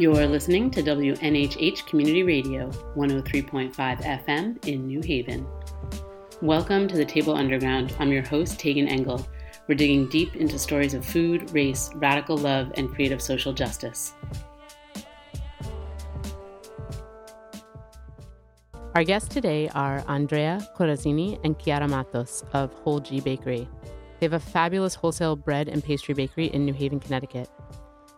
You're listening to WNHH Community Radio, 103.5 FM in New Haven. Welcome to the Table Underground. I'm your host, Tagan Engel. We're digging deep into stories of food, race, radical love, and creative social justice. Our guests today are Andrea Corazzini and Chiara Matos of Whole G Bakery. They have a fabulous wholesale bread and pastry bakery in New Haven, Connecticut.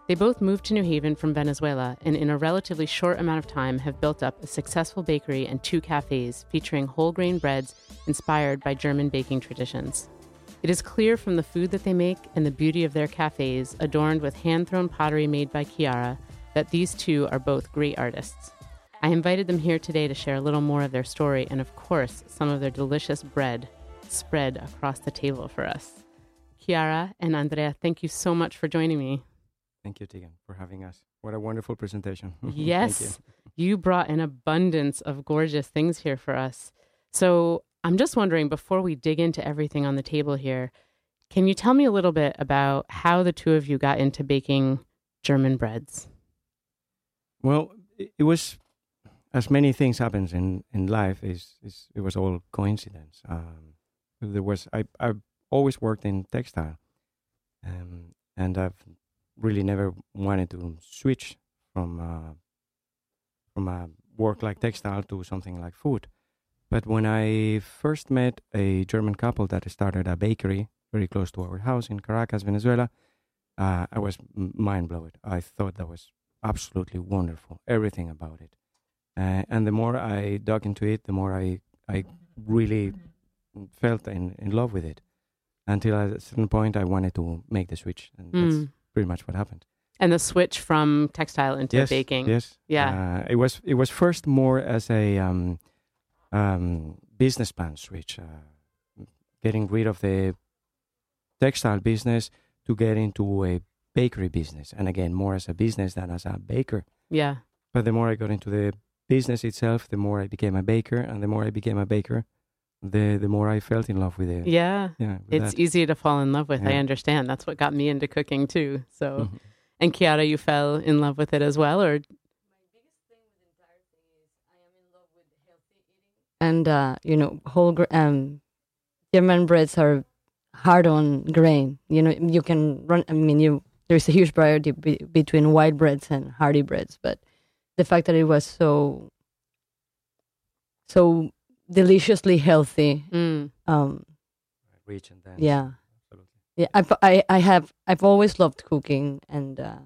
They both moved to New Haven from Venezuela and, in a relatively short amount of time, have built up a successful bakery and two cafes featuring whole grain breads inspired by German baking traditions. It is clear from the food that they make and the beauty of their cafes, adorned with hand thrown pottery made by Chiara, that these two are both great artists. I invited them here today to share a little more of their story and, of course, some of their delicious bread spread across the table for us. Chiara and Andrea, thank you so much for joining me. Thank you, Tagan, for having us. What a wonderful presentation. yes, you. you brought an abundance of gorgeous things here for us. So I'm just wondering, before we dig into everything on the table here, can you tell me a little bit about how the two of you got into baking German breads? Well, it was as many things happens in in life. Is is it was all coincidence. Um, there was I I've always worked in textile, um, and I've really never wanted to switch from uh, from a work like textile to something like food. But when I first met a German couple that started a bakery very close to our house in Caracas, Venezuela, uh, I was mind blown. I thought that was absolutely wonderful, everything about it. Uh, and the more I dug into it, the more I I really felt in, in love with it. Until at a certain point, I wanted to make the switch, and mm. that's pretty much what happened. And the switch from textile into yes, baking. Yes. Yeah. Uh, it was it was first more as a um, um, business plan switch, uh, getting rid of the textile business to get into a bakery business, and again more as a business than as a baker. Yeah. But the more I got into the business itself, the more I became a baker, and the more I became a baker, the the more I felt in love with it. Yeah, yeah. It's that. easy to fall in love with. Yeah. I understand. That's what got me into cooking too. So, mm-hmm. and Chiara, you fell in love with it as well, or? And uh, you know, whole gra- um, German breads are hard on grain. You know, you can run. I mean, you there's a huge variety be- between white breads and hardy breads, but the fact that it was so so deliciously healthy. Mm. Um, Rich and dense. Yeah. Absolutely. Yeah, I've, I I have I've always loved cooking, and uh,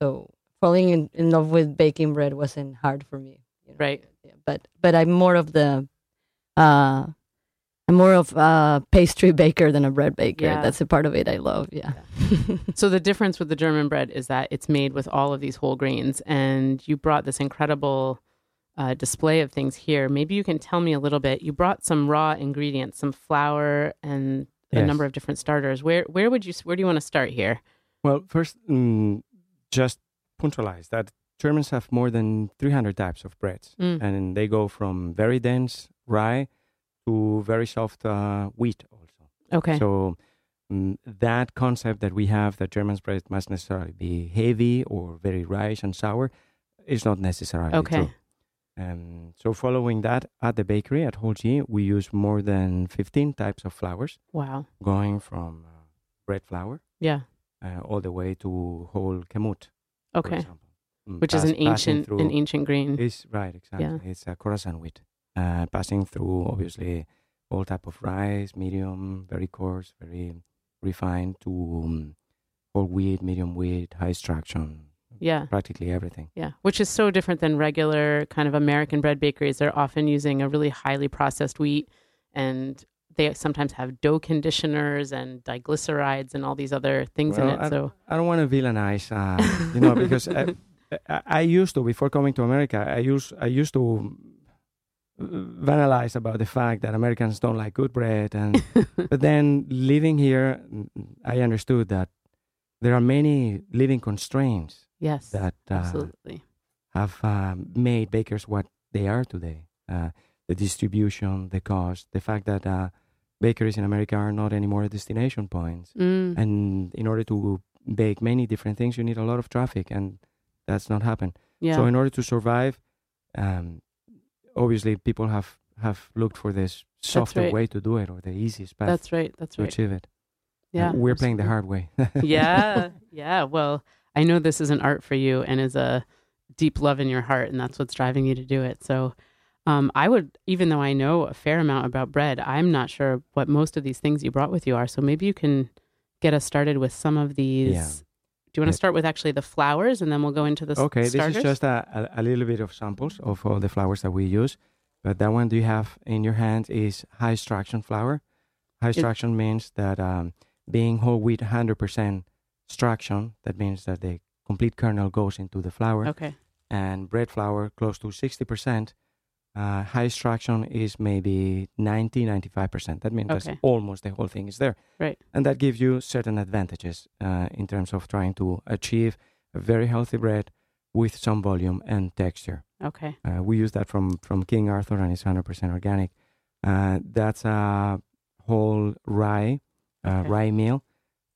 so falling in, in love with baking bread wasn't hard for me. You know? Right. Yeah, but but I'm more of the uh, I'm more of a pastry baker than a bread baker. Yeah. That's a part of it I love. Yeah. yeah. so the difference with the German bread is that it's made with all of these whole grains, and you brought this incredible uh, display of things here. Maybe you can tell me a little bit. You brought some raw ingredients, some flour, and yes. a number of different starters. Where where would you where do you want to start here? Well, first, um, just punctualize that Germans have more than 300 types of breads, mm. and they go from very dense rye to very soft uh, wheat also. Okay. So um, that concept that we have that German bread must necessarily be heavy or very rice and sour is not necessarily okay. true. Um, so following that at the bakery at Whole G, we use more than 15 types of flours. Wow. Going from uh, bread flour. Yeah. Uh, all the way to whole kamut. Okay. Mm, Which Pass, is an ancient an ancient grain. Is right, exactly. Yeah. It's a Khorasan wheat. Uh, passing through obviously all type of rice, medium, very coarse, very refined to um, whole wheat, medium wheat, high extraction, yeah. Practically everything. Yeah. Which is so different than regular kind of American bread bakeries. They're often using a really highly processed wheat and they sometimes have dough conditioners and diglycerides and all these other things well, in it. I, so I don't want to villainize, uh, you know, because I, I, used to before coming to America. I used I used to vanalize about the fact that Americans don't like good bread, and but then living here, I understood that there are many living constraints Yes, that uh, absolutely have uh, made bakers what they are today. Uh, the distribution, the cost, the fact that uh, bakeries in America are not anymore destination points. Mm. And in order to bake many different things, you need a lot of traffic, and that's not happened. yeah. So in order to survive, um, obviously people have have looked for this softer right. way to do it or the easiest path that's right. That's to achieve it. Yeah. And we're playing the hard way. yeah. Yeah. Well, I know this is an art for you and is a deep love in your heart, and that's what's driving you to do it. So, um, I would, even though I know a fair amount about bread, I'm not sure what most of these things you brought with you are. So maybe you can get us started with some of these. Do you want to start with actually the flowers, and then we'll go into the okay, starters? this is just a, a, a little bit of samples of all the flowers that we use. But that one do you have in your hand is high extraction flour. High extraction means that um, being whole wheat 100% extraction, that means that the complete kernel goes into the flour. okay. and bread flour close to 60%. Uh, high extraction is maybe 90, 95%. That means Okay. that's almost the whole thing is there. Right. And that gives you certain advantages uh, in terms of trying to achieve a very healthy bread with some volume and texture. Okay. Uh, we use that from, from King Arthur and it's 100% organic. Uh, that's a whole rye, uh, Okay. rye meal,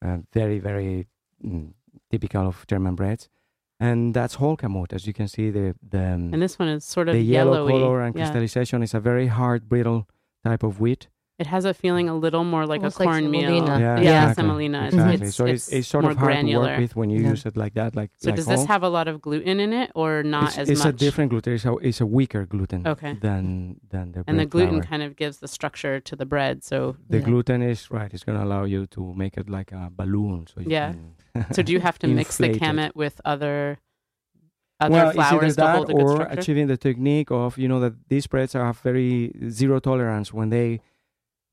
uh, very, very mm, typical of German breads. And that's whole kamut. As you can see, the, the, And this one is sort of the yellow yellowy. color and yeah. crystallization is a very hard, brittle type of wheat. It has a feeling a little more like Almost a like cornmeal. semolina. Yeah, yeah, exactly. semolina. It's- Exactly. It's, so it's, it's sort more of hard granular. to work with when you Yeah. use it like that. Like So like does this whole. have a lot of gluten in it, or not it's, as it's much? a different gluten. It's a, it's a weaker gluten Okay. than than the and the bread gluten flour. kind of gives the structure to the bread. So, The Yeah. gluten is right. It's going to allow you to make it like a balloon. So you Yeah. Can so do you have to mix the Inflate it. kamut with other other well, it's either flours to that hold a good or structure? achieving the technique of you know that these breads are very zero tolerance when they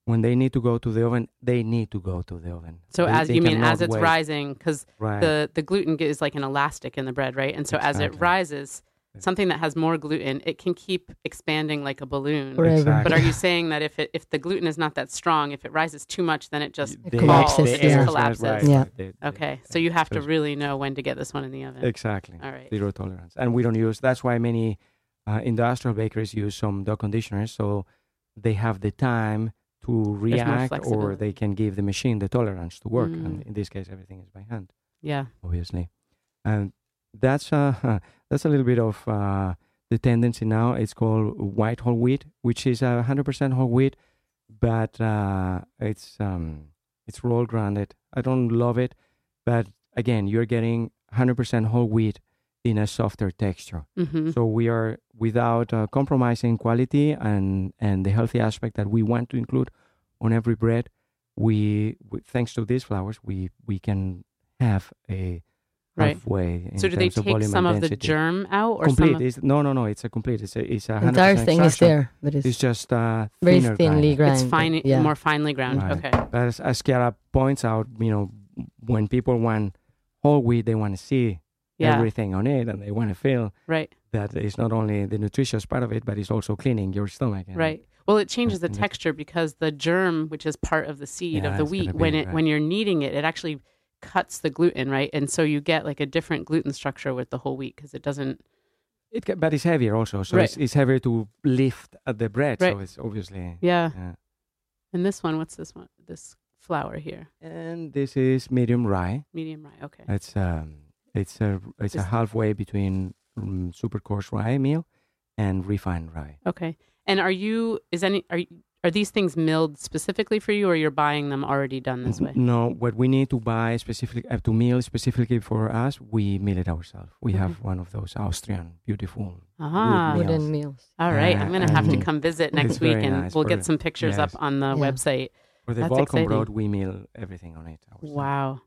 when they need to go to the oven. They need to go to the oven. so They- as they you mean as it's wait. rising, because right? the the gluten is like an elastic in the bread, right? And so as it rises, something that has more gluten, it can keep expanding like a balloon. Forever. Exactly. But are you saying that if it if the gluten is not that strong, if it rises too much, then it just It The- collapses, the yeah. air stress, collapses. right, Yeah. right, the- the- okay? So you have to really know when to get this one in the oven. Exactly. All right. Zero tolerance. And we don't use, that's why many uh, industrial bakeries use some dough conditioners so they have the time to react or they can give the machine the tolerance to work. Mm. And in this case, everything is by hand, Yeah. obviously. And that's, uh, that's a little bit of uh, the tendency now. It's called white whole wheat, which is a 100% whole wheat, but uh, it's, um, it's roll grounded. I don't love it, but again, you're getting 100% whole wheat in a softer texture. hmm So we are without uh, compromising quality and and the healthy aspect that we want to include on every bread. We, we thanks to these flowers, we we can have a Right. halfway. In So do they terms of take volume some and of the germ out, or Complete? some? Of, It's, no, no, no. It's a complete. It's a it's a entire 100% thing is there, but it's, It's just uh, very thinly grinded. ground. it's fine, yeah. more finely ground. Right. Okay. But as, as Chiara points out, you know, when people want whole wheat, they want to see Yeah. everything on it, and they want to feel Right. that it's not only the nutritious part of it, but it's also cleaning your stomach. Right. Well, it changes the texture because the germ, which is part of the seed Yeah, of the wheat, when it right. when you're kneading it, it actually cuts the gluten, right? And so you get like a different gluten structure with the whole wheat because it doesn't. It ca- but it's heavier also, so Right. it's, it's heavier to lift at the bread. Right. So it's obviously. Yeah. Yeah. And this one, what's this one? This flour here, And this is medium rye. medium rye. Okay. It's um, it's a it's a halfway between um, super coarse rye meal and refined rye. Okay. And are you? Is any? Are you, are these things milled specifically for you, or you're buying them already done this way? No, what we need to buy specifically uh, to meal specifically for us, we mill it ourselves. We have one of those Austrian beautiful. Ah. wood wooden meals. meals. All right. I'm gonna have to come visit next week, and nice we'll get some pictures yes. up on the Yeah. website. For the That's Volcom exciting. bread, we mill everything on it. ourselves. Wow.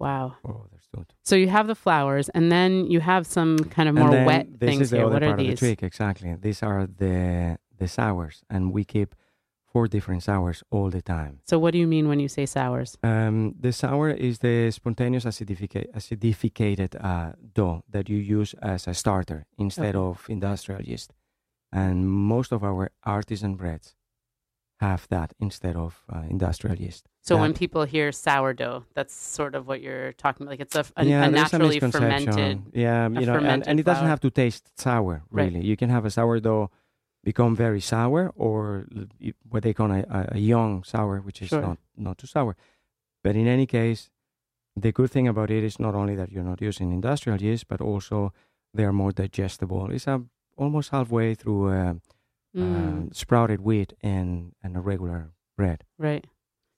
Wow. Oh, good. So you have the flowers, and then you have some kind of more wet this things is the here. other What are part of the these? trick, exactly. These are the the sours, and we keep four different sours all the time. So what do you mean when you say sours? Um, the sour is the spontaneous acidifica- acidificated uh, dough that you use as a starter instead Okay. of industrial yeast. And most of our artisan breads have that instead of uh, industrial yeast. So when people hear sourdough, that's sort of what you're talking about. Like it's a, a, yeah, a naturally misconception. fermented. Yeah, a you know, and, and it doesn't flour. have to taste sour, Right. really. You can have a sourdough become very sour or what they call a, a- a young sour, which is Sure. not not too sour. But in any case, the good thing about it is not only that you're not using industrial yeast, but also they are more digestible. It's a, almost halfway through uh, Mm, um, sprouted wheat and and a regular bread. right.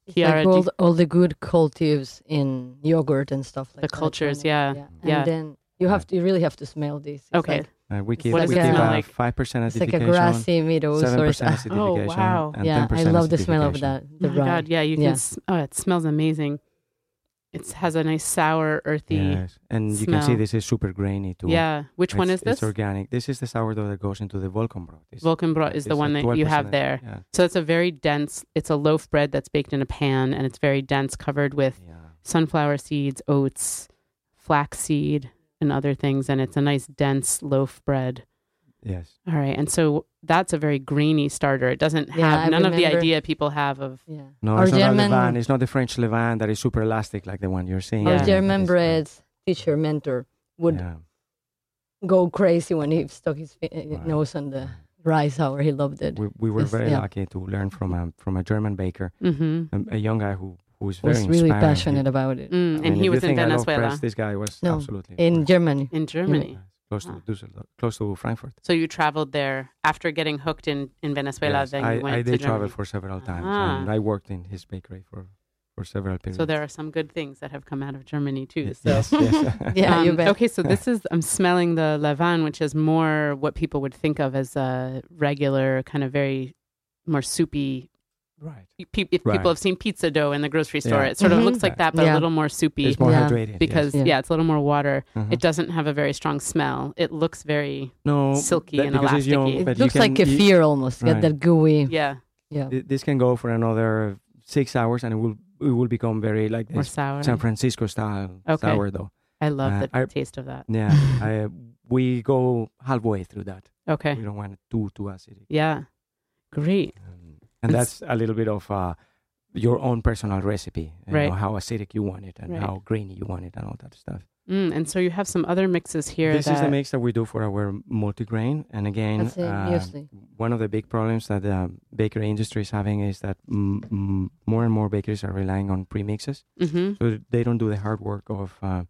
It's Chiara, like all, you- the, all the good cultives in yogurt and stuff like The that. cultures, you know? yeah, And yeah. then you have to, you really have to smell this. It's Okay. like- Uh, we keep What does we it keep smell uh, like? five percent it's like a grassy meadows seven or percent something. Oh, wow. and Yeah, 10% I love the smell of acidification. that. Oh The my rye. god, yeah, you Yeah. can. s- Oh, it smells amazing. It has a nice sour, earthy. Yes, and you can see this is super grainy too. Yeah. Which one It's- is this? It's organic. This is the sourdough that goes into the Vollkornbrot. It's- Vollkornbrot is the it's one that you 12% have there. Yeah. So it's a very dense. It's a loaf bread that's baked in a pan, and it's very dense, covered with yeah. sunflower seeds, oats, flaxseed, and other things. And it's a nice dense loaf bread. Yes. All right, and so that's a very grainy starter. It doesn't have Yeah, I none of the idea people have of. Yeah. No, Our it's not a German, levain. It's not the French levain that is super elastic like the one you're seeing. our Yeah. German That is- breads teacher mentor would Yeah. go crazy when he stuck his uh, Right. nose on the rice sour. He loved it. We, we were very yeah. lucky to learn from a from a German baker, hmm a, a young guy who who was very was really inspiring. passionate about it. Mm, I and he was in think I love Venezuela, breads, this guy was No, absolutely In Germany. in Germany. Close to Düsseldorf, close to Frankfurt. So you traveled there after getting hooked in in Venezuela. Yes, then I, you went I did Germany. travel for several times, Ah. and I worked in his bakery for for several periods. So there are some good things that have come out of Germany too. So. yes, yes. Yeah, Um. Okay, so this is I'm smelling the levain, which is more what people would think of as a regular kind of very more soupy. Right. Pe- If Right. people have seen pizza dough in the grocery store, Yeah. it sort of Mhm. looks like that, but a little more soupy It's more Yeah. hydrated because yes. yeah. Yeah. it's a little more water. Yes. Mhm. It doesn't have a very strong smell. It looks very no silky that- and because it's young. It but you looks like can- you- kefir almost. Get Right. that gooey. yeah Yeah. Th- This can go for another six hours, and it will it will become very like more this sour. San Francisco style Okay. sourdough. I love Uh, the I- taste of that. Yeah, I, we go halfway through that. Okay, We don't want it too too acidic. yeah, great. And And that's a little bit of uh, your own personal recipe. You Right. know, how acidic you want it and Right. how grainy you want it and all that stuff. Mm, and so you have some other mixes here. this that, is the mix that we do for our multigrain. And again, That's it, uh, one of the big problems that the bakery industry is having is that mm, mm, more and more bakeries are relying on premixes. Mhm. So they don't do the hard work of uh,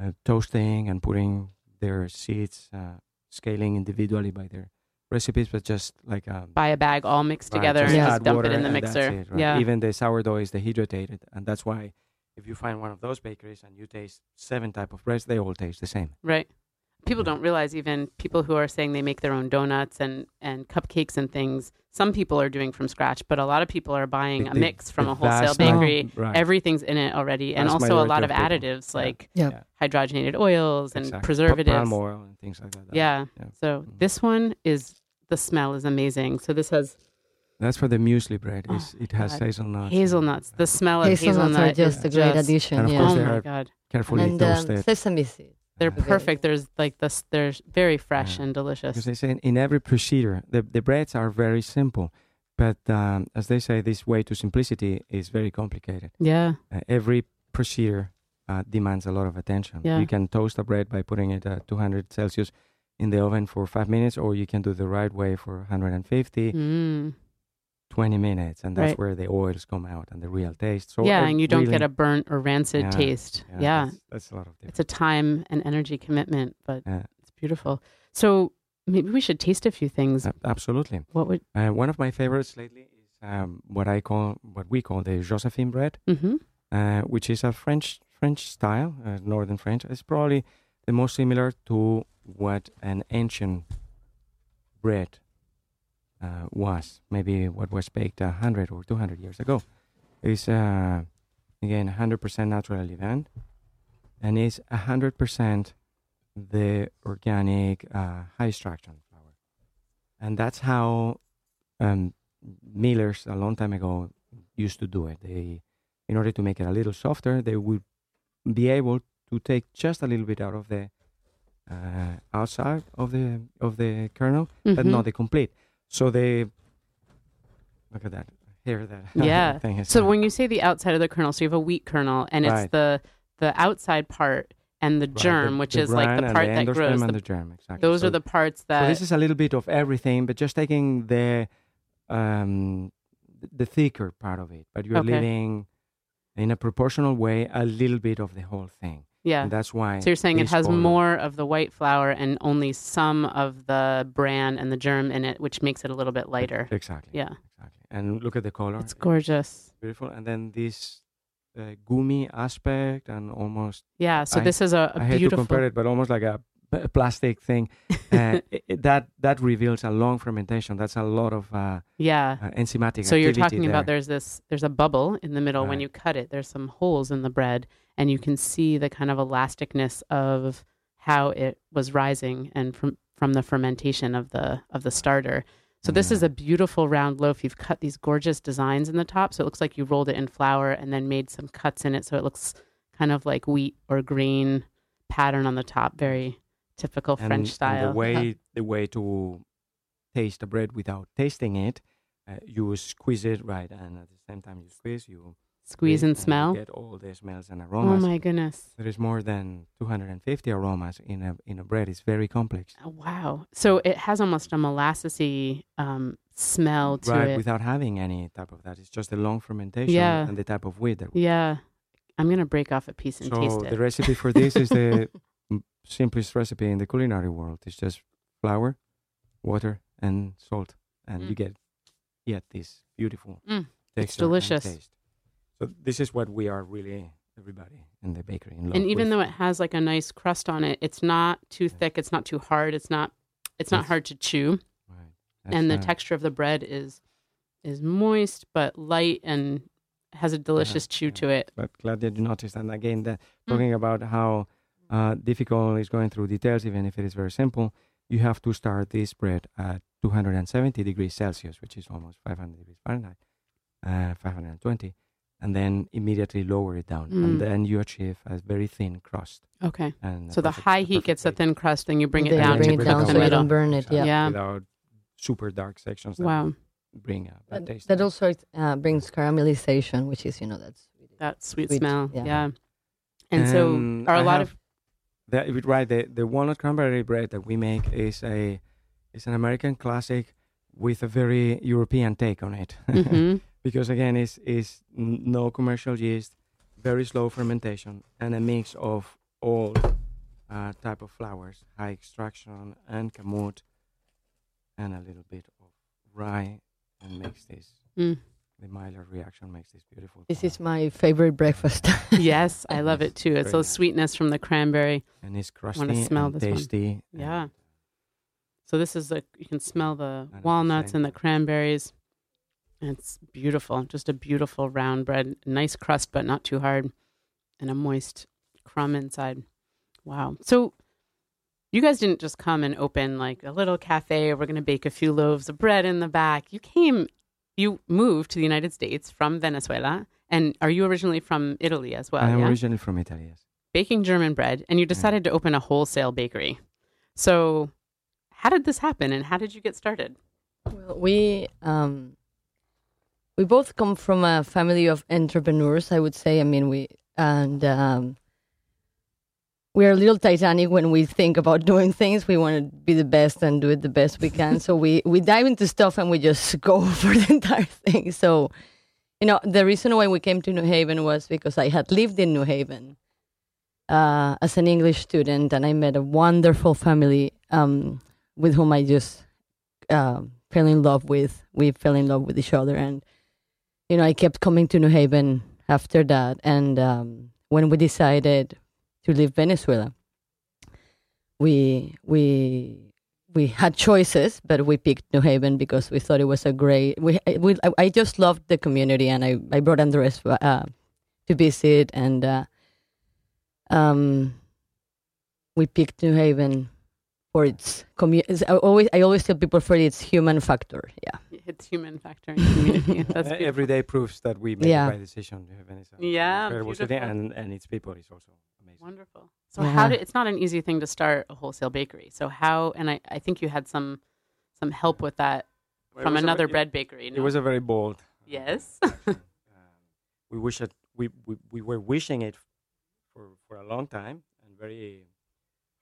uh, toasting and putting their seeds, uh, scaling individually by their recipes, but just like um, buy a bag all mixed right, together just and just dump it in the mixer. it, right? Yeah. Even the sourdough is dehydrated, and that's why if you find one of those bakeries and you taste seven type of breads, they all taste the same. Right. People don't realize even people who are saying they make their own donuts and, and cupcakes and things. Some people are doing from scratch, but a lot of people are buying The- a mix from a wholesale bakery. right? Everything's in it already, and Vast also a lot of of people. additives Yeah. like Yeah. Yeah. hydrogenated oils and Exactly. Pa- preservatives. palm oil and things like that. Yeah. Yeah. So Mhm. this one is the smell is amazing. So this has That's for the muesli bread. Oh, it has God. hazelnuts. hazelnuts. The smell of Hazelnuts hazelnut are just a great just- addition. And of yeah. course Oh they my are god, carefully and um, toasted. sesame seed. they're Uh, perfect. There's like this. They're very fresh Yeah. and delicious. Because they say in, in every procedure, the, the breads are very simple, but um, as they say, this way to simplicity is very complicated. Yeah. Uh, every procedure uh, demands a lot of attention. Yeah. You can toast a bread by putting it at 200 Celsius in the oven for five minutes, or you can do the right way for 150, Mm. 20 minutes, and that's Right. where the oils come out and the real taste. So yeah, and you don't get a burnt or rancid Yeah, taste. Yeah, That's, that's a lot of difference. it's a time and energy commitment, but Yeah. it's beautiful. So maybe we should taste a few things. A- absolutely. What would? Uh, one of my favorites lately is um, what I call, what we call the Josephine bread. Mm-hmm. uh, which is a French French style, uh, Northern French. It's probably the most similar to what an ancient bread uh, was, maybe what was baked a hundred or two hundred years ago. It's uh, again hundred percent natural levain, and it's hundred percent the organic uh, high extraction flour, and that's how um, millers a long time ago used to do it. They in order to make it a little softer, they would be able to take just a little bit out of the uh, outside of the of the kernel, but Mhm. not the complete. So they look at that here. That Yeah. thing is So when you say the outside of the kernel, so you have a wheat kernel, and it's the the outside part and the Right, germ, the- which the is like the part the that grows. and the- the germ, exactly. those So- are the parts that. So this is a little bit of everything, but just taking the um, the thicker part of it. But you're Okay. leaving in a proportional way a little bit of the whole thing. Yeah. And that's why. So you're saying it has more of the white flour and only some of the bran and the germ in it, which makes it a little bit lighter. Exactly. Yeah, Exactly. And look at the color. it's gorgeous. Beautiful. And then this uh, gummy aspect and almost Yeah, so I- this is a, a I hate to beautiful. compare it, but almost like a plastic thing. Uh, it- it- that that reveals a long fermentation. That's a lot of uh, yeah. uh, enzymatic. So you're talking about there's this there's a bubble in the middle when you cut it. There's some holes in the bread, and you can see the kind of elasticness of how it was rising and from from the fermentation of the of the starter. So this is a beautiful round loaf. You've cut these gorgeous designs in the top, so it looks like you rolled it in flour and then made some cuts in it, so it looks kind of like wheat or grain pattern on the top. Very typical and, French and style. the way the way to taste the bread without tasting it, uh, you squeeze it right, and at the same time you squeeze, you Squeeze and you smell. get all the smells and aromas. Oh my goodness! There is more than 250 aromas in a in a bread. It's very complex. Oh, Wow. So it has almost a molassesy um, smell to right, it. without having any type of that. It's just the long fermentation Yeah. and the type of wheat that we yeah. I'm going to break off a piece and So taste it. the recipe for this is the simplest recipe in the culinary world. It's just flour, water, and salt, and you Mm. get yet this beautiful Mm, texture and delicious. taste. So this is what we are really everybody in the bakery in love and even with. though it has like a nice crust on it, it's not too thick. It's not too hard. It's not. It's not It's- hard to chew. Right. and the texture of the bread is is moist but light and has a delicious chew yeah. to it. But glad that you noticed. And again, the, Mm. talking about how uh, difficult is going through details, even if it is very simple, you have to start this bread at 270 degrees Celsius, which is almost 500 degrees Fahrenheit, uh, 520, and then immediately lower it down, Mm. and then you achieve a very thin crust. Okay. And So the high heat gets a thin crust, then you bring it down bring to it bring down cook so the you middle. don't burn it. Yeah. Yeah. without super dark sections. That Wow, bring a bad That, taste. that also uh, brings caramelization, which is you know that's that sweet, Sweet, smell. Yeah. yeah. And so, Um, are a I lot have- of It- right, the, the walnut cranberry bread that we make is a is an American classic with a very European take on it. Mhm. because again, it's, it's no commercial yeast, very slow fermentation, and a mix of all uh, type of flours, high extraction and kamut, and a little bit of rye, and makes this Mm. The Maillard reaction makes this beautiful. this color. is my favorite breakfast. yes, I love it too. It's Very those nice. sweetness from the cranberry. and it's crusty smell and this one. tasty. Yeah. So this is the you can smell the the walnuts same and the cranberries. It's beautiful, just a beautiful round bread, nice crust but not too hard, and a moist crumb inside. Wow. So you guys didn't just come and open like a little cafe. We're going to bake a few loaves of bread in the back. You came, you moved to the United States from Venezuela, and are you originally from Italy as well? I am yeah? originally from Italy. Yes. baking German bread, and you decided to open a wholesale bakery. So, how did this happen, and how did you get started? Well, we um, we both come from a family of entrepreneurs. I would say. I mean, we and um, we are a little Titanic when we think about doing things. We want to be the best and do it the best we can. so we we dive into stuff and we just go for the entire thing. So, you know, the reason why we came to New Haven was because I had lived in New Haven uh, as an English student, and I met a wonderful family um, with whom I just um, fell in love with. We fell in love with each other, and you know, I kept coming to New Haven after that. And um, when we decided to leave Venezuela, we we we had choices, but we picked New Haven because we thought it was a great. We, we I, just loved the community, and I I brought Andres uh, to visit, and uh, um, we picked New Haven for its community. I always I always tell people for its human factor. Yeah. It's human factor and community. That's Uh, every day proves that we made Yeah. the right decision. to have Venice. Yeah, incredible city, beautiful. and and its people is also amazing. wonderful. So, Yeah. how did it's not an easy thing to start a wholesale bakery. So, how and I, I think you had some some help with that Well, from was a another ve- bread bakery. It, was a very bold. yes. um, we wish it. We, we we were wishing it for for a long time, and very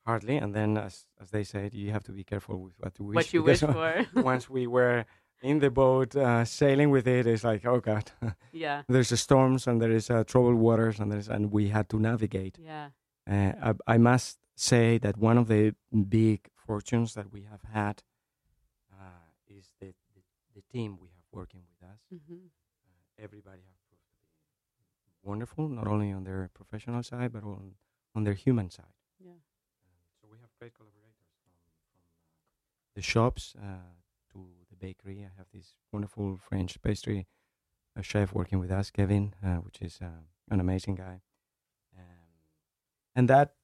hardly. And then, as as they said, you have to be careful with what you wish. what you wish for. once we were in the boat uh, sailing with it, it's like, oh god, yeah. there's a storms and there is uh, troubled waters and there's and we had to navigate. Yeah. Uh, I, I must say that one of the big fortunes that we have had uh, is the, the the team we have working with us. hmm Uh, everybody has proved wonderful, not only on their professional side but on on their human side. Yeah. So we have great collaborators from, from uh, the shops uh, to the bakery. I have this wonderful French pastry chef working with us, Kevin, uh, which is an amazing guy. Um, and that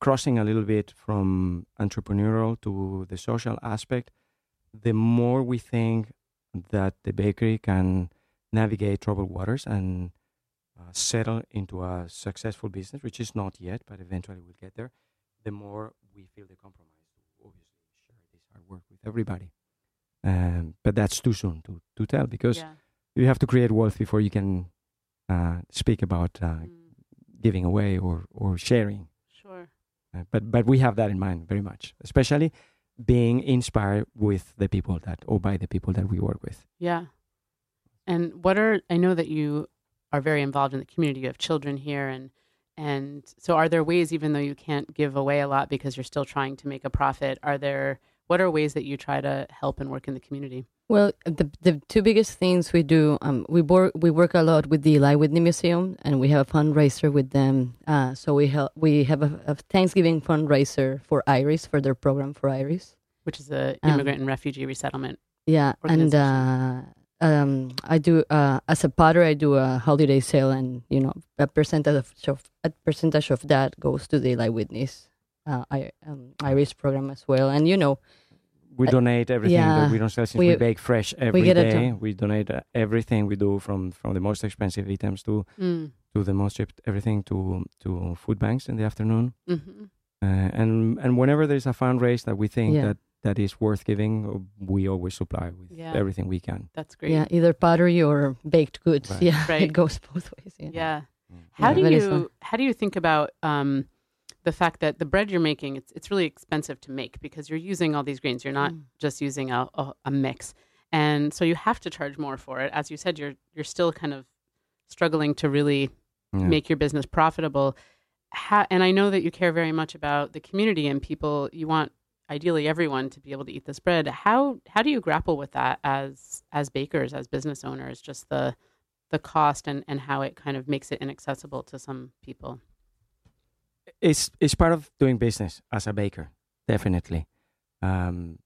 crossing a little bit from entrepreneurial to the social aspect, the more we think that the bakery can navigate troubled waters and uh, settle into a successful business, which is not yet, but eventually we'll get there, the more we feel the compromise to obviously share this hard work with everybody. Um, but that's too soon to, to tell because Yeah. you have to create wealth before you can uh, speak about uh, Mm, giving away or, or sharing. sure. Uh, but but we have that in mind very much, especially being inspired with the people that or by the people that we work with. Yeah. And what are I know that you are very involved in the community. You have children here and and so are there ways even though you can't give away a lot because you're still trying to make a profit, are there what are ways that you try to help and work in the community? Well, the the two biggest things we do, um, we work we work a lot with the Eli Whitney Museum, and we have a fundraiser with them. Uh, so we help we have a, a Thanksgiving fundraiser for Iris for their program for Iris. Which is a Um, immigrant and refugee resettlement. Yeah, and uh, um, I do uh, as a potter, I do a holiday sale, and you know a percentage of a percentage of that goes to the Eli Whitney's uh, I, um, Iris program as well. And you know, We donate everything yeah, that we don't sell since we, we- bake fresh every a day. We donate uh, everything we do from from the most expensive items to Mm. to the most cheap everything to to food banks in the afternoon. hmm Uh, and and whenever there's a fundraise that we think Yeah. that that is worth giving, we always supply with Yeah. everything we can. That's great. yeah, either pottery or baked goods. Right. Yeah, Right. it goes both ways. Yeah. Yeah. Mm. How Yeah, do you fun. how do you think about um, the fact that the bread you're making it's it's really expensive to make because you're using all these grains. You're not Mm. just using a, a, a mix, and so you have to charge more for it. As you said, you're you're still kind of struggling to really Yeah. make your business profitable. How, and I know that you care very much about the community and people. You want ideally everyone to be able to eat this bread. How how do you grapple with that as as bakers, as business owners? Just the the cost and, and how it kind of makes it inaccessible to some people. it's it's part of doing business as a baker, definitely. Um,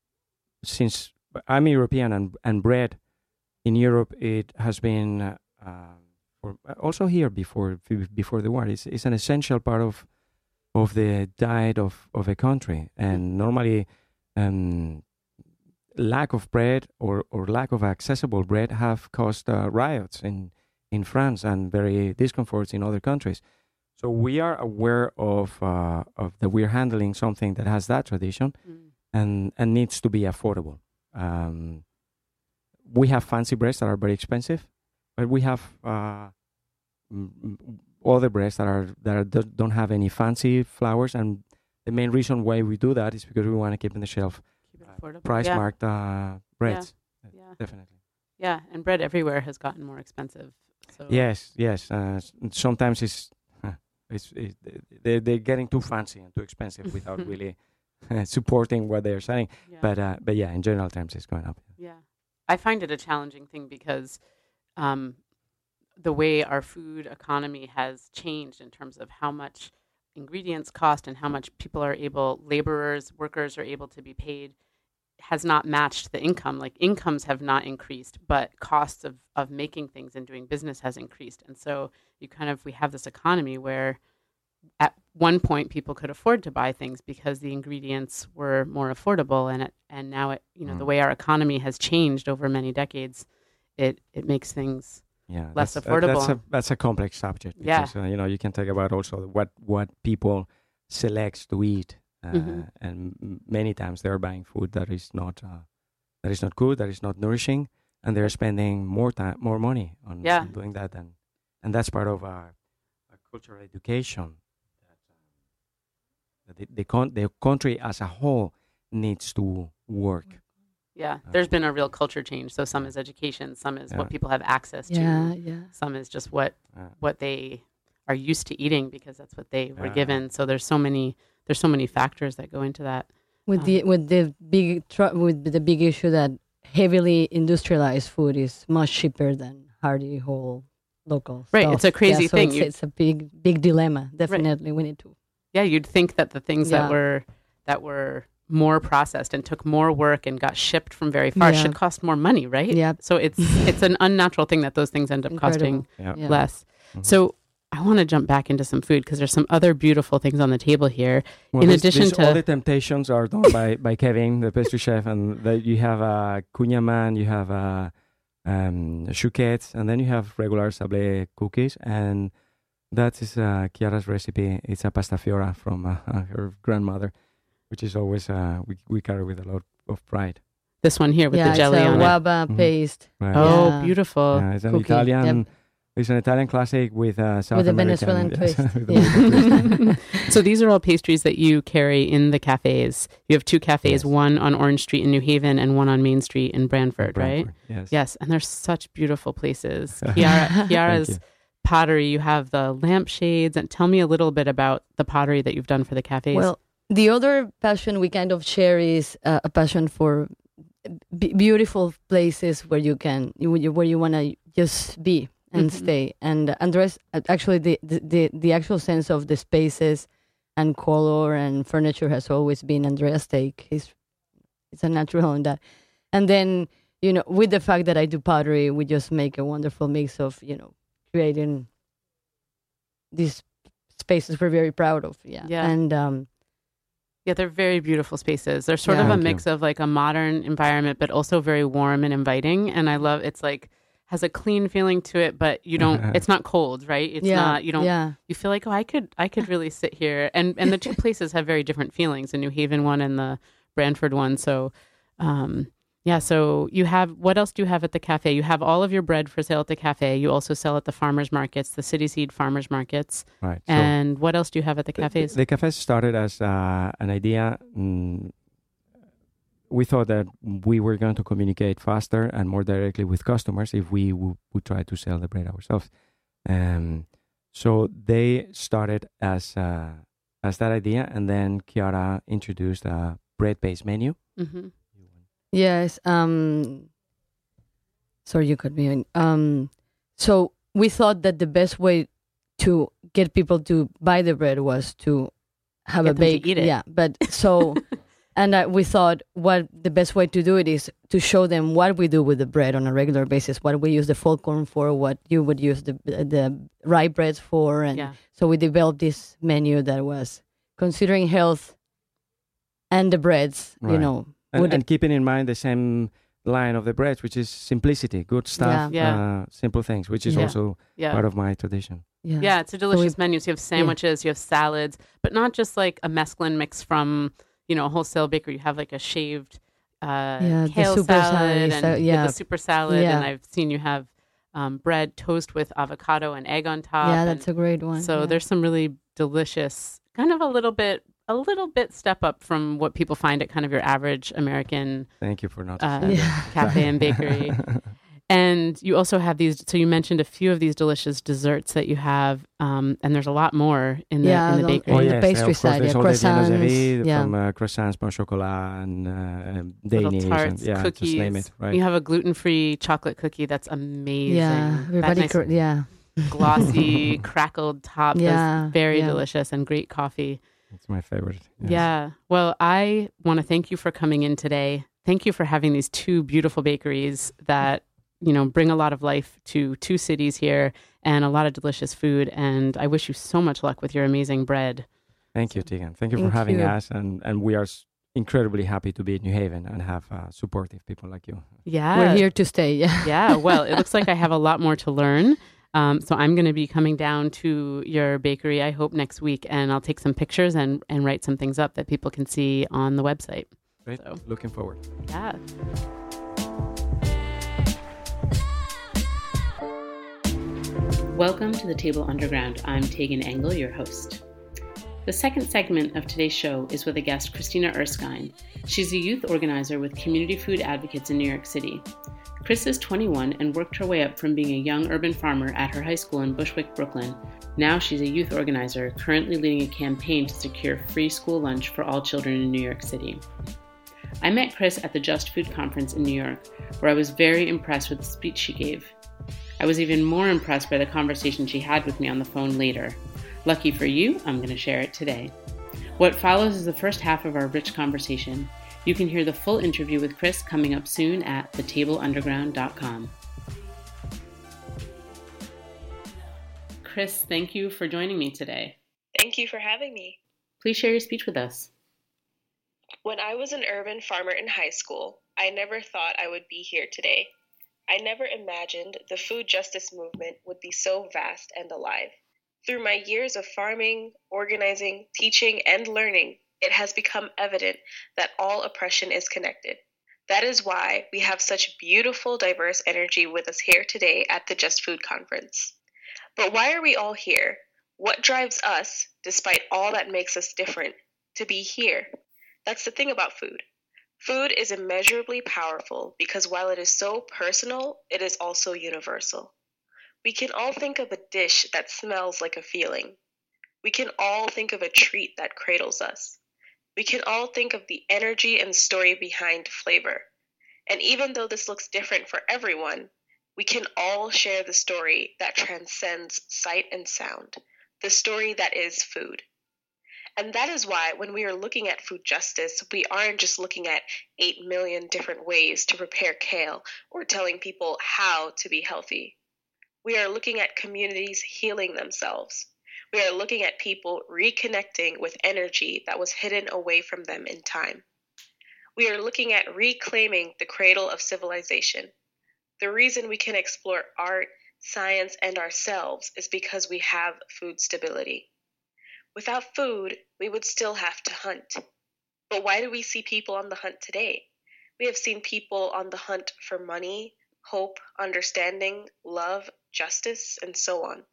since I'm European and and bread in Europe, it has been uh, also here before before the war. It's it's an essential part of of the diet of of a country, and normally. Um, lack of bread or, or lack of accessible bread have caused uh, riots in, in France and very discomforts in other countries. So we are aware of uh, of that we're handling something that has that tradition and and needs to be affordable. Um, we have fancy breads that are very expensive, but we have uh, m- other breads that are that are, don't have any fancy flowers. And the main reason why we do that is because we want to keep in the shelf price yeah. marked uh, breads. Yeah. Definitely. Yeah. And bread everywhere has gotten more expensive. So Yes, yes. Uh, sometimes it's it's it, they they're getting too fancy and too expensive without really supporting what they're selling. yeah. But uh, but yeah, in general terms, it's going up. Yeah. I find it a challenging thing because um, the way our food economy has changed in terms of how much ingredients cost and how much people are able, laborers, workers are able to be paid, has not matched the income. Like incomes have not increased, but costs of, of making things and doing business has increased. And so you kind of, we have this economy where at one point people could afford to buy things because the ingredients were more affordable and it, and now it you know the Mm. way our economy has changed over many decades it it makes things Yeah, Less that's, uh, that's a that's a complex subject. Yeah. Uh, you know, you can talk about also what what people selects to eat, uh, Mhm. and m- many times they're buying food that is not uh, that is not good, that is not nourishing, and they're spending more time, more money on, Yeah. doing that, and and that's part of our, our cultural education that um, The, the, con- the country as a whole needs to work. Yeah, there's been a real culture change. So some is education, some is Yeah. what people have access to, Yeah, yeah. some is just what Yeah. what they are used to eating because that's what they were Yeah. given. So there's so many there's so many factors that go into that. With the um, with the big tr- with the big issue that heavily industrialized food is much cheaper than hearty whole local. Right, stuff. it's a crazy Yeah, so thing. It's, it's a big big dilemma. Definitely, we need to. Yeah, you'd think that the things Yeah. that were that were more processed and took more work and got shipped from very far Yeah. should cost more money, right? Yeah. So it's it's an unnatural thing that those things end up costing Yeah. Yeah. less. Mhm. So I want to jump back into some food because there's some other beautiful things on the table here. Well, In this- addition this- to- all the temptations are done by, by Kevin, the pastry chef, and the, you have a uh, man, you have a um, chouquettes, and then you have regular sablé cookies, and that is uh, Chiara's recipe. It's a pasta fiora from uh, uh, her grandmother, which is always uh, we we carry with a lot of pride. This one here with yeah, the jelly it's a on it. waba Mhm. paste Right? Oh, Yeah. beautiful. yeah, it's an cookie, Italian. yep. It's an Italian classic with uh, South With a American Venezuelan yes, twist. Yeah. So these are all pastries that you carry in the cafes. You have two cafes, Yes. one on Orange Street in New Haven and one on Main Street in Branford, right? Yes. Yes, and they're such beautiful places. Chiara, Thank Chiara's you. pottery, you have the lampshades, and tell me a little bit about the pottery that you've done for the cafes. Well, the other passion we kind of share is uh, a passion for b- beautiful places where you can where you want to just be and Mhm. stay. And Andres, uh, actually, the, the the actual sense of the spaces and color and furniture has always been Andrea's take. He's it's a natural in that. And then you know, with the fact that I do pottery, we just make a wonderful mix of you know creating these spaces we're very proud of. Yeah, Yeah. and um. Yeah, they're very beautiful spaces. They're sort Yeah. of a Thank you. mix of like a modern environment, but also very warm and inviting. And I love it's like has a clean feeling to it, but you don't. it's not cold, right? It's yeah, not. You don't. Yeah, you feel like oh i could i could really sit here and and the two places have very different feelings the new haven one and the Branford one so um yeah so you have what else do you have at the cafe you have all of your bread for sale at the cafe you also sell at the farmers markets the city seed farmers markets Right. so- and what else do you have at the cafes The, the cafes started as uh, an idea. Mm, we thought that we were going to communicate faster and more directly with customers if we w- would try to sell the bread ourselves. Um, so they started as uh, as that idea, and then Chiara introduced a bread-based menu. hmm yes. Um, sorry, you cut me. in. Um, so we thought that the best way to get people to buy the bread was to have Get a bake. eat it. Yeah, but so. And uh, we thought what the best way to do it is to show them what we do with the bread on a regular basis, what we use the full corn for, what you would use the the rye breads for, and yeah so we developed this menu that was considering health and the breads, you know. And, Would- and keeping in mind the same line of the bread, which is simplicity, good stuff, Yeah. Uh, simple things, which is Yeah. also yeah part of my tradition. Yeah. Yeah, it's a delicious menu. So you have sandwiches, you have salads, but not just like a mesclun mix from you know a wholesale bakery. You have like a shaved uh, Yeah, the kale super salad salad, and so- with yeah. the super salad, Yeah. and I've seen you have um, bread toast with avocado and egg on top. yeah, and that's a great one. so yeah. there's some really delicious, kind of a little bit, a little bit step up from what people find at kind of your average American Thank you for not. Uh, Yeah. cafe and bakery. And you also have these. So you mentioned a few of these delicious desserts that you have, um, and there's a lot more in the Yeah, in the the- bakery. Oh the pastry of side, yeah, all the croissants, yeah. from uh, croissants, pain au chocolat, and uh, Little Danish, tarts, and, yeah, cookies. just name it. Right. You have a gluten-free chocolate cookie that's amazing. yeah, everybody, nice cor- yeah, glossy, crackled top. Yeah, very yeah. delicious and great coffee. It's my favorite. yes. Yeah. Well, I want to thank you for coming in today. Thank you for having these two beautiful bakeries that, you know, bring a lot of life to two cities here and a lot of delicious food. And I wish you so much luck with your amazing bread. Thank you, Tagan. Thank you for Thank having you. us, and and we are incredibly happy to be in New Haven and have uh, supportive people like you. Yeah. we're here to stay. Yeah, yeah. Well, it looks like I have a lot more to learn. Um, so I'm going to be coming down to your bakery, I hope, next week, and I'll take some pictures and, and write some things up that people can see on the website. Great. So- Looking forward. Yeah. Welcome to the Table Underground. I'm Tagan Engel, your host. The second segment of today's show is with a guest, Christina Erskine. She's a youth organizer with Community Food Advocates in New York City. Kris is 21 and worked her way up from being a young urban farmer at her high school in Bushwick, Brooklyn. Now she's a youth organizer, currently leading a campaign to secure free school lunch for all children in New York City. I met Kris at the Just Food Conference in New York, where I was very impressed with the speech she gave. I was even more impressed by the conversation she had with me on the phone later. Lucky for you, I'm going to share it today. What follows is the first half of our rich conversation. You can hear the full interview with Kris coming up soon at thetableunderground.com. Kris, thank you for joining me today. Thank you for having me. Please share your speech with us. When I was an urban farmer in high school, I never thought I would be here today. I never imagined the food justice movement would be so vast and alive. Through my years of farming, organizing, teaching, and learning, it has become evident that all oppression is connected. That is why we have such beautiful, diverse energy with us here today at the Just Food Conference. But why are we all here? What drives us, despite all that makes us different, to be here? That's the thing about food. Food is immeasurably powerful because while it is so personal, it is also universal. We can all think of a dish that smells like a feeling. We can all think of a treat that cradles us. We can all think of the energy and story behind flavor. And even though this looks different for everyone, we can all share the story that transcends sight and sound, the story that is food. And that is why, when we are looking at food justice, we aren't just looking at 8 million different ways to prepare kale or telling people how to be healthy. We are looking at communities healing themselves. We are looking at people reconnecting with energy that was hidden away from them in time. We are looking at reclaiming the cradle of civilization. The reason we can explore art, science, and ourselves is because we have food stability. Without food, we would still have to hunt. But why do we see people on the hunt today? We have seen people on the hunt for money, hope, understanding, love, justice, and so on.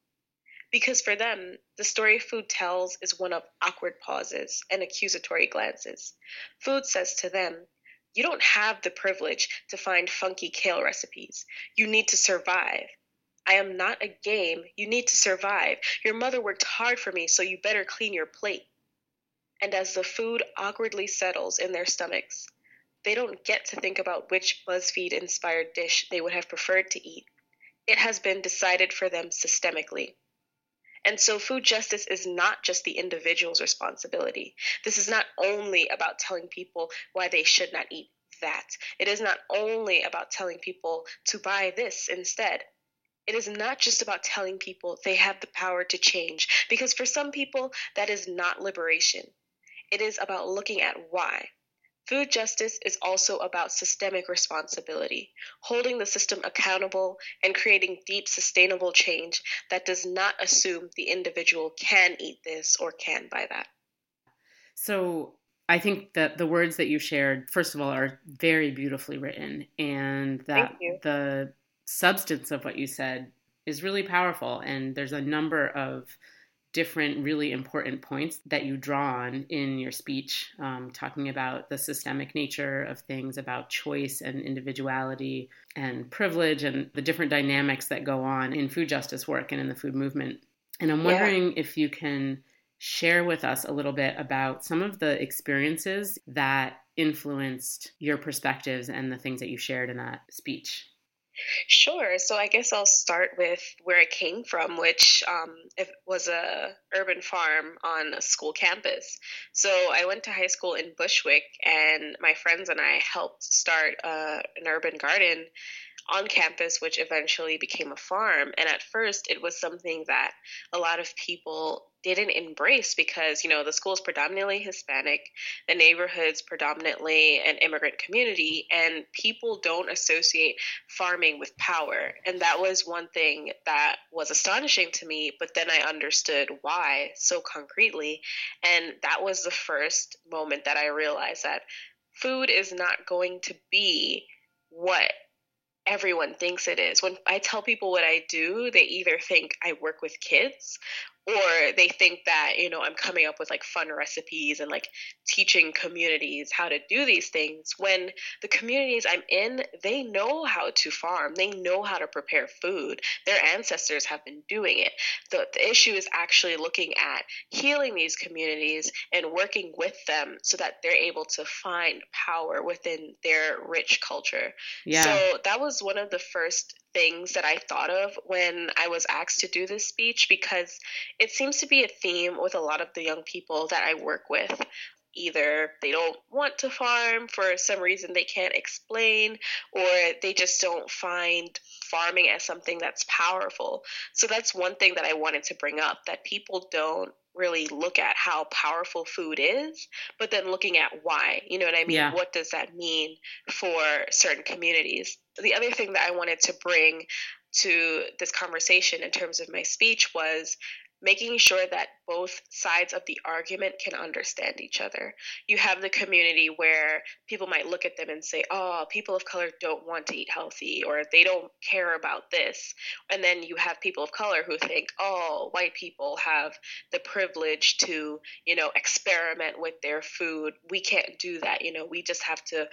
Because for them, the story food tells is one of awkward pauses and accusatory glances. Food says to them, You don't have the privilege to find funky kale recipes. You need to survive. I am not a game. You need to survive. Your mother worked hard for me, so you better clean your plate. And as the food awkwardly settles in their stomachs, they don't get to think about which BuzzFeed inspired dish they would have preferred to eat. It has been decided for them systemically. And so, food justice is not just the individual's responsibility. This is not only about telling people why they should not eat that. It is not only about telling people to buy this instead. It is not just about telling people they have the power to change, because for some people, that is not liberation. It is about looking at why. Food justice is also about systemic responsibility, holding the system accountable and creating deep, sustainable change that does not assume the individual can eat this or can buy that. So, I think that the words that you shared, first of all, are very beautifully written, and that the substance of what you said is really powerful. And there's a number of different really important points that you draw on in your speech, um, talking about the systemic nature of things, about choice and individuality and privilege, and the different dynamics that go on in food justice work and in the food movement. And I'm wondering yeah. if you can share with us a little bit about some of the experiences that influenced your perspectives and the things that you shared in that speech. Sure. So I guess I'll start with where I came from, which um, was a urban farm on a school campus. So I went to high school in Bushwick, and my friends and I helped start uh, an urban garden on campus, which eventually became a farm. And at first, it was something that a lot of people didn't embrace because, you know, the school is predominantly Hispanic, the neighborhood's predominantly an immigrant community, and people don't associate farming with power. And that was one thing that was astonishing to me, but then I understood why so concretely. And that was the first moment that I realized that food is not going to be what everyone thinks it is. When I tell people what I do, they either think I work with kids or they think that you know i'm coming up with like fun recipes and like teaching communities how to do these things when the communities i'm in they know how to farm. They know how to prepare food. Their ancestors have been doing it. The, the issue is actually looking at healing these communities and working with them so that they're able to find power within their rich culture. Yeah. so that was one of the first things that I thought of when I was asked to do this speech because it seems to be a theme with a lot of the young people that I work with. Either they don't want to farm for some reason they can't explain, or they just don't find farming as something that's powerful. So that's one thing that I wanted to bring up that people don't really look at how powerful food is, but then looking at why. You know what I mean? Yeah. What does that mean for certain communities? The other thing that I wanted to bring to this conversation in terms of my speech was making sure that both sides of the argument can understand each other. You have the community where people might look at them and say, oh, people of color don't want to eat healthy or they don't care about this. And then you have people of color who think, oh, white people have the privilege to, you know, experiment with their food. We can't do that. You know, we just have to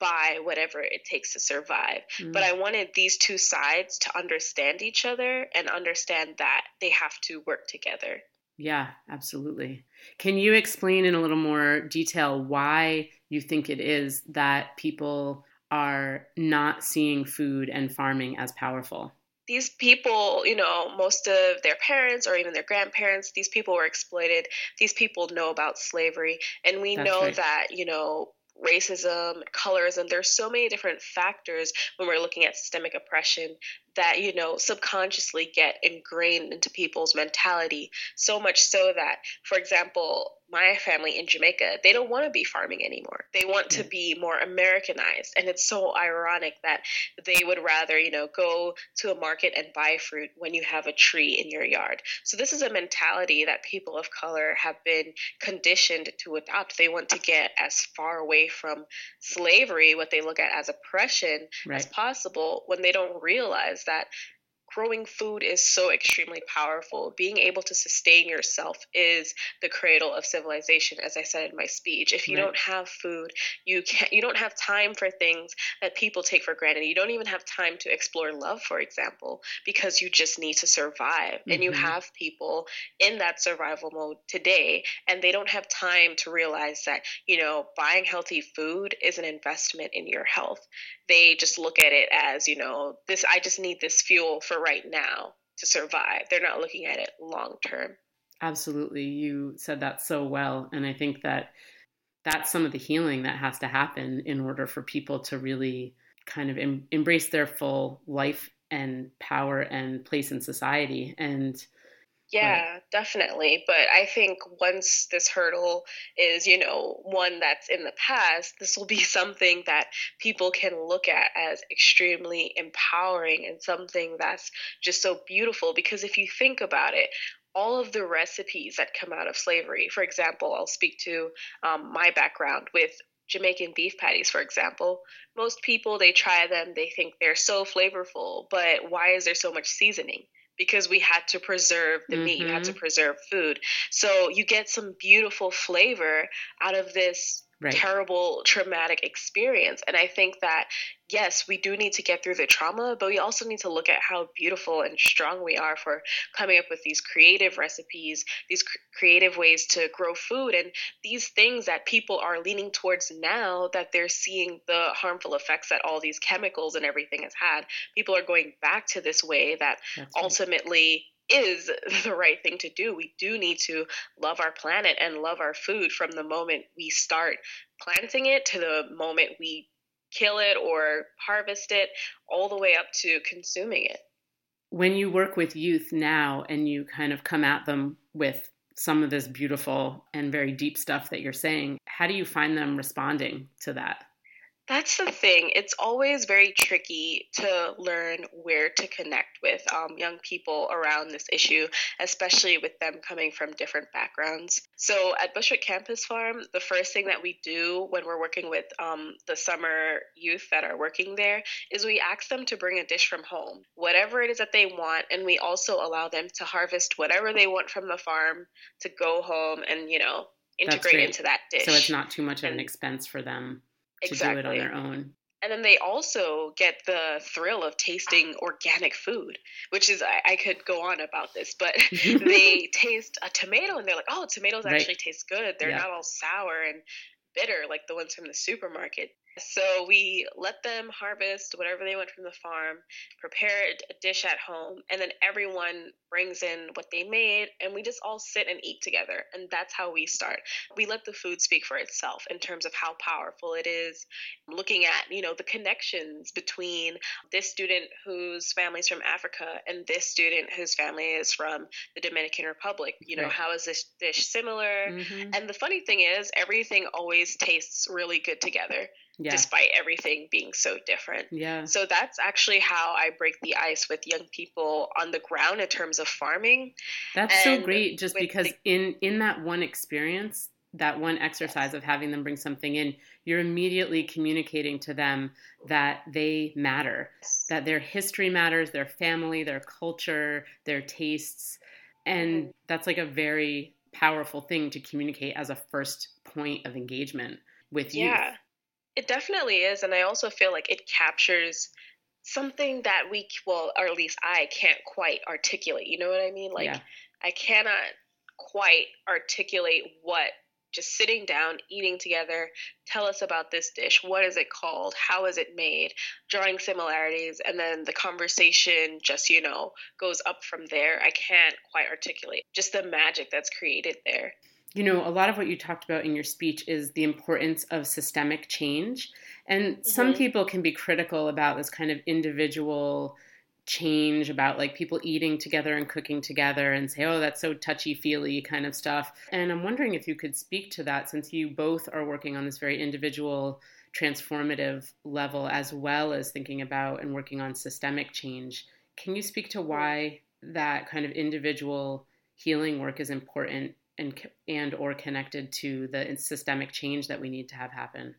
buy whatever it takes to survive. Mm. But I wanted these two sides to understand each other and understand that they have to work together. Yeah, absolutely. Can you explain in a little more detail why you think it is that people are not seeing food and farming as powerful? these people, you know, most of their parents or even their grandparents, these people were exploited. These people know about slavery. And we That's know right. that, you know, racism, colorism. There's so many different factors when we're looking at systemic oppression that you know subconsciously get ingrained into people's mentality so much so that for example my family in Jamaica they don't want to be farming anymore. They want to be more americanized. And it's so ironic that they would rather you know go to a market and buy fruit when you have a tree in your yard. So this is a mentality that people of color have been conditioned to adopt. They want to get as far away from slavery what they look at as oppression right. as possible when they don't realize that growing food is so extremely powerful. Being able to sustain yourself is the cradle of civilization, as I said in my speech. If you right. don't have food, you can't you don't have time for things that people take for granted. You don't even have time to explore love, for example, because you just need to survive. Mm-hmm. And you mm-hmm. have people in that survival mode today, and they don't have time to realize that, you know, buying healthy food is an investment in your health. They just look at it as, you know, this I just need this fuel for right now to survive. They're not looking at it long term. Absolutely. You said that so well. And I think that that's some of the healing that has to happen in order for people to really kind of em- embrace their full life and power and place in society. And yeah, right. definitely. But I think once this hurdle is, you know, one that's in the past, this will be something that people can look at as extremely empowering and something that's just so beautiful. Because if you think about it, all of the recipes that come out of slavery, for example, I'll speak to um, my background with Jamaican beef patties, for example. Most people, they try them, they think they're so flavorful, but why is there so much seasoning? Because we had to preserve the mm-hmm. meat, you had to mm-hmm. preserve food. So you get some beautiful flavor out of this right. terrible traumatic experience. And I think that yes, we do need to get through the trauma, but we also need to look at how beautiful and strong we are for coming up with these creative recipes, these cr- creative ways to grow food, and these things that people are leaning towards now that they're seeing the harmful effects that all these chemicals and everything has had. People are going back to this way that That's ultimately. Is the right thing to do. We do need to love our planet and love our food from the moment we start planting it to the moment we kill it or harvest it, all the way up to consuming it. When you work with youth now and you kind of come at them with some of this beautiful and very deep stuff that you're saying, how do you find them responding to that? That's the thing. It's always very tricky to learn where to connect with um, young people around this issue, especially with them coming from different backgrounds. So at Bushwick Campus Farm, the first thing that we do when we're working with um, the summer youth that are working there is we ask them to bring a dish from home, whatever it is that they want, and we also allow them to harvest whatever they want from the farm to go home and, you know, integrate into that dish. So it's not too much of an expense for them to exactly. do it on their own. And then they also get the thrill of tasting organic food, which is, I, I could go on about this, but they taste a tomato and they're like, oh, tomatoes right. actually taste good. They're yeah. not all sour and bitter like the ones from the supermarket. So we let them harvest whatever they want from the farm, prepare a dish at home, and then everyone brings in what they made, and we just all sit and eat together. And that's how we start. We let the food speak for itself in terms of how powerful it is. Looking at, you know, the connections between this student whose family is from Africa and this student whose family is from the Dominican Republic. You know, right. how is this dish similar? Mm-hmm. And the funny thing is, everything always tastes really good together yeah. despite everything being so different. Yeah. So that's actually how I break the ice with young people on the ground in terms of farming. That's and so great just because the- in in that one experience, that one exercise of having them bring something in, you're immediately communicating to them that they matter, that their history matters, their family, their culture, their tastes. And mm-hmm. that's like a very powerful thing to communicate as a first point of engagement with you. Yeah. It definitely is. And I also feel like it captures something that we, well, or at least I can't quite articulate. You know what I mean? Like, yeah. I cannot quite articulate what just sitting down, eating together, tell us about this dish. What is it called? How is it made? Drawing similarities. And then the conversation just, you know, goes up from there. I can't quite articulate just the magic that's created there you know, a lot of what you talked about in your speech is the importance of systemic change. And mm-hmm. some people can be critical about this kind of individual change about like people eating together and cooking together and say, oh, that's so touchy feely kind of stuff. And I'm wondering if you could speak to that since you both are working on this very individual, transformative level as well as thinking about and working on systemic change. Can you speak to why that kind of individual healing work is important and and or connected to the systemic change that we need to have happen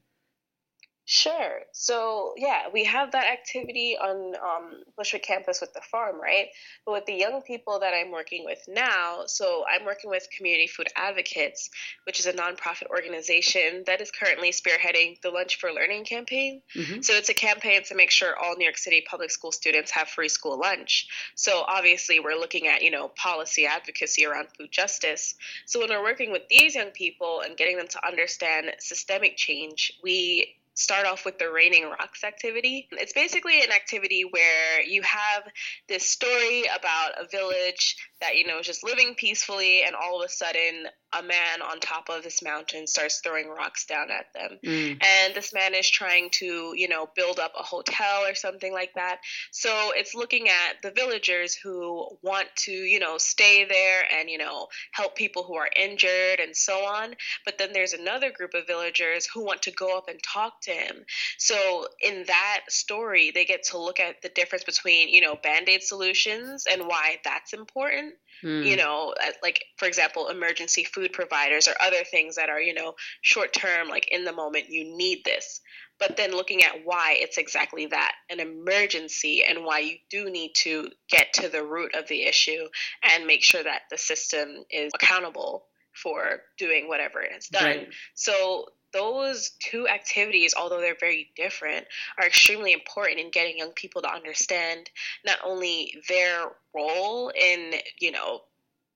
Sure. So yeah, we have that activity on um, Bushwick campus with the farm, right? But with the young people that I'm working with now, so I'm working with Community Food Advocates, which is a nonprofit organization that is currently spearheading the Lunch for Learning campaign. Mm-hmm. So it's a campaign to make sure all New York City public school students have free school lunch. So obviously, we're looking at you know policy advocacy around food justice. So when we're working with these young people and getting them to understand systemic change, we start off with the Raining Rocks activity. It's basically an activity where you have this story about a village that, you know, is just living peacefully, and all of a sudden, a man on top of this mountain starts throwing rocks down at them. Mm. And this man is trying to, you know, build up a hotel or something like that. So it's looking at the villagers who want to, you know, stay there and, you know, help people who are injured and so on. But then there's another group of villagers who want to go up and talk to him. So in that story, they get to look at the difference between, you know, band aid solutions and why that's important. Mm. You know, like, for example, emergency food food providers or other things that are, you know, short term, like in the moment, you need this. But then looking at why it's exactly that an emergency and why you do need to get to the root of the issue and make sure that the system is accountable for doing whatever it has done. Right. So those two activities, although they're very different, are extremely important in getting young people to understand not only their role in, you know,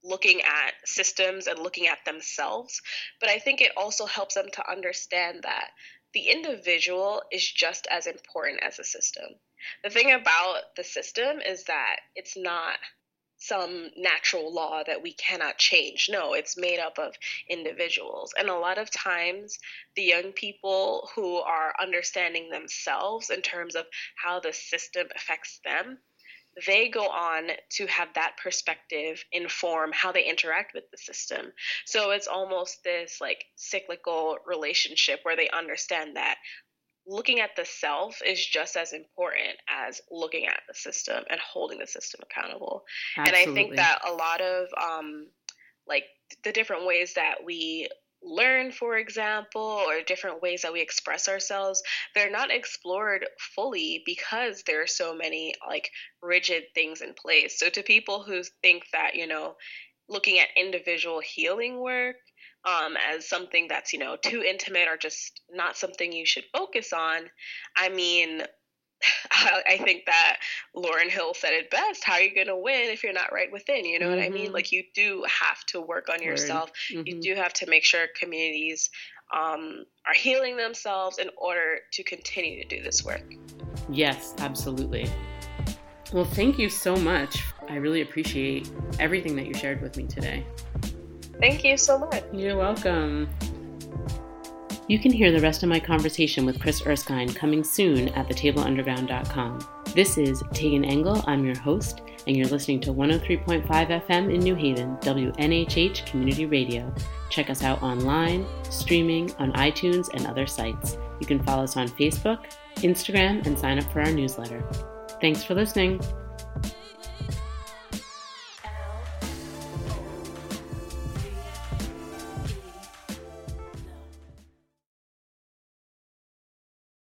looking at systems and looking at themselves. But I think it also helps them to understand that the individual is just as important as the system. The thing about the system is that it's not some natural law that we cannot change. No, it's made up of individuals. And a lot of times, the young people who are understanding themselves in terms of how the system affects them they go on to have that perspective inform how they interact with the system. So it's almost this like cyclical relationship where they understand that looking at the self is just as important as looking at the system and holding the system accountable. Absolutely. And I think that a lot of um, like the different ways that we learn, for example, or different ways that we express ourselves, they're not explored fully because there are so many like rigid things in place. So to people who think that, you know, looking at individual healing work um, as something that's you know too intimate or just not something you should focus on i mean I think that Lauryn Hill said it best. How are you going to win if you're not right within? You know mm-hmm. what I mean? Mm-hmm. Like, you do have to work on yourself. Mm-hmm. You do have to make sure communities um, are healing themselves in order to continue to do this work. Yes, absolutely. Well, thank you so much. I really appreciate everything that you shared with me today. Thank you so much. You're welcome. You can hear the rest of my conversation with Kris Erskine coming soon at thetableunderground.com. This is Tagan Engel, I'm your host, and you're listening to 103.5 FM in New Haven, WNHH Community Radio. Check us out online, streaming on iTunes and other sites. You can follow us on Facebook, Instagram, and sign up for our newsletter. Thanks for listening.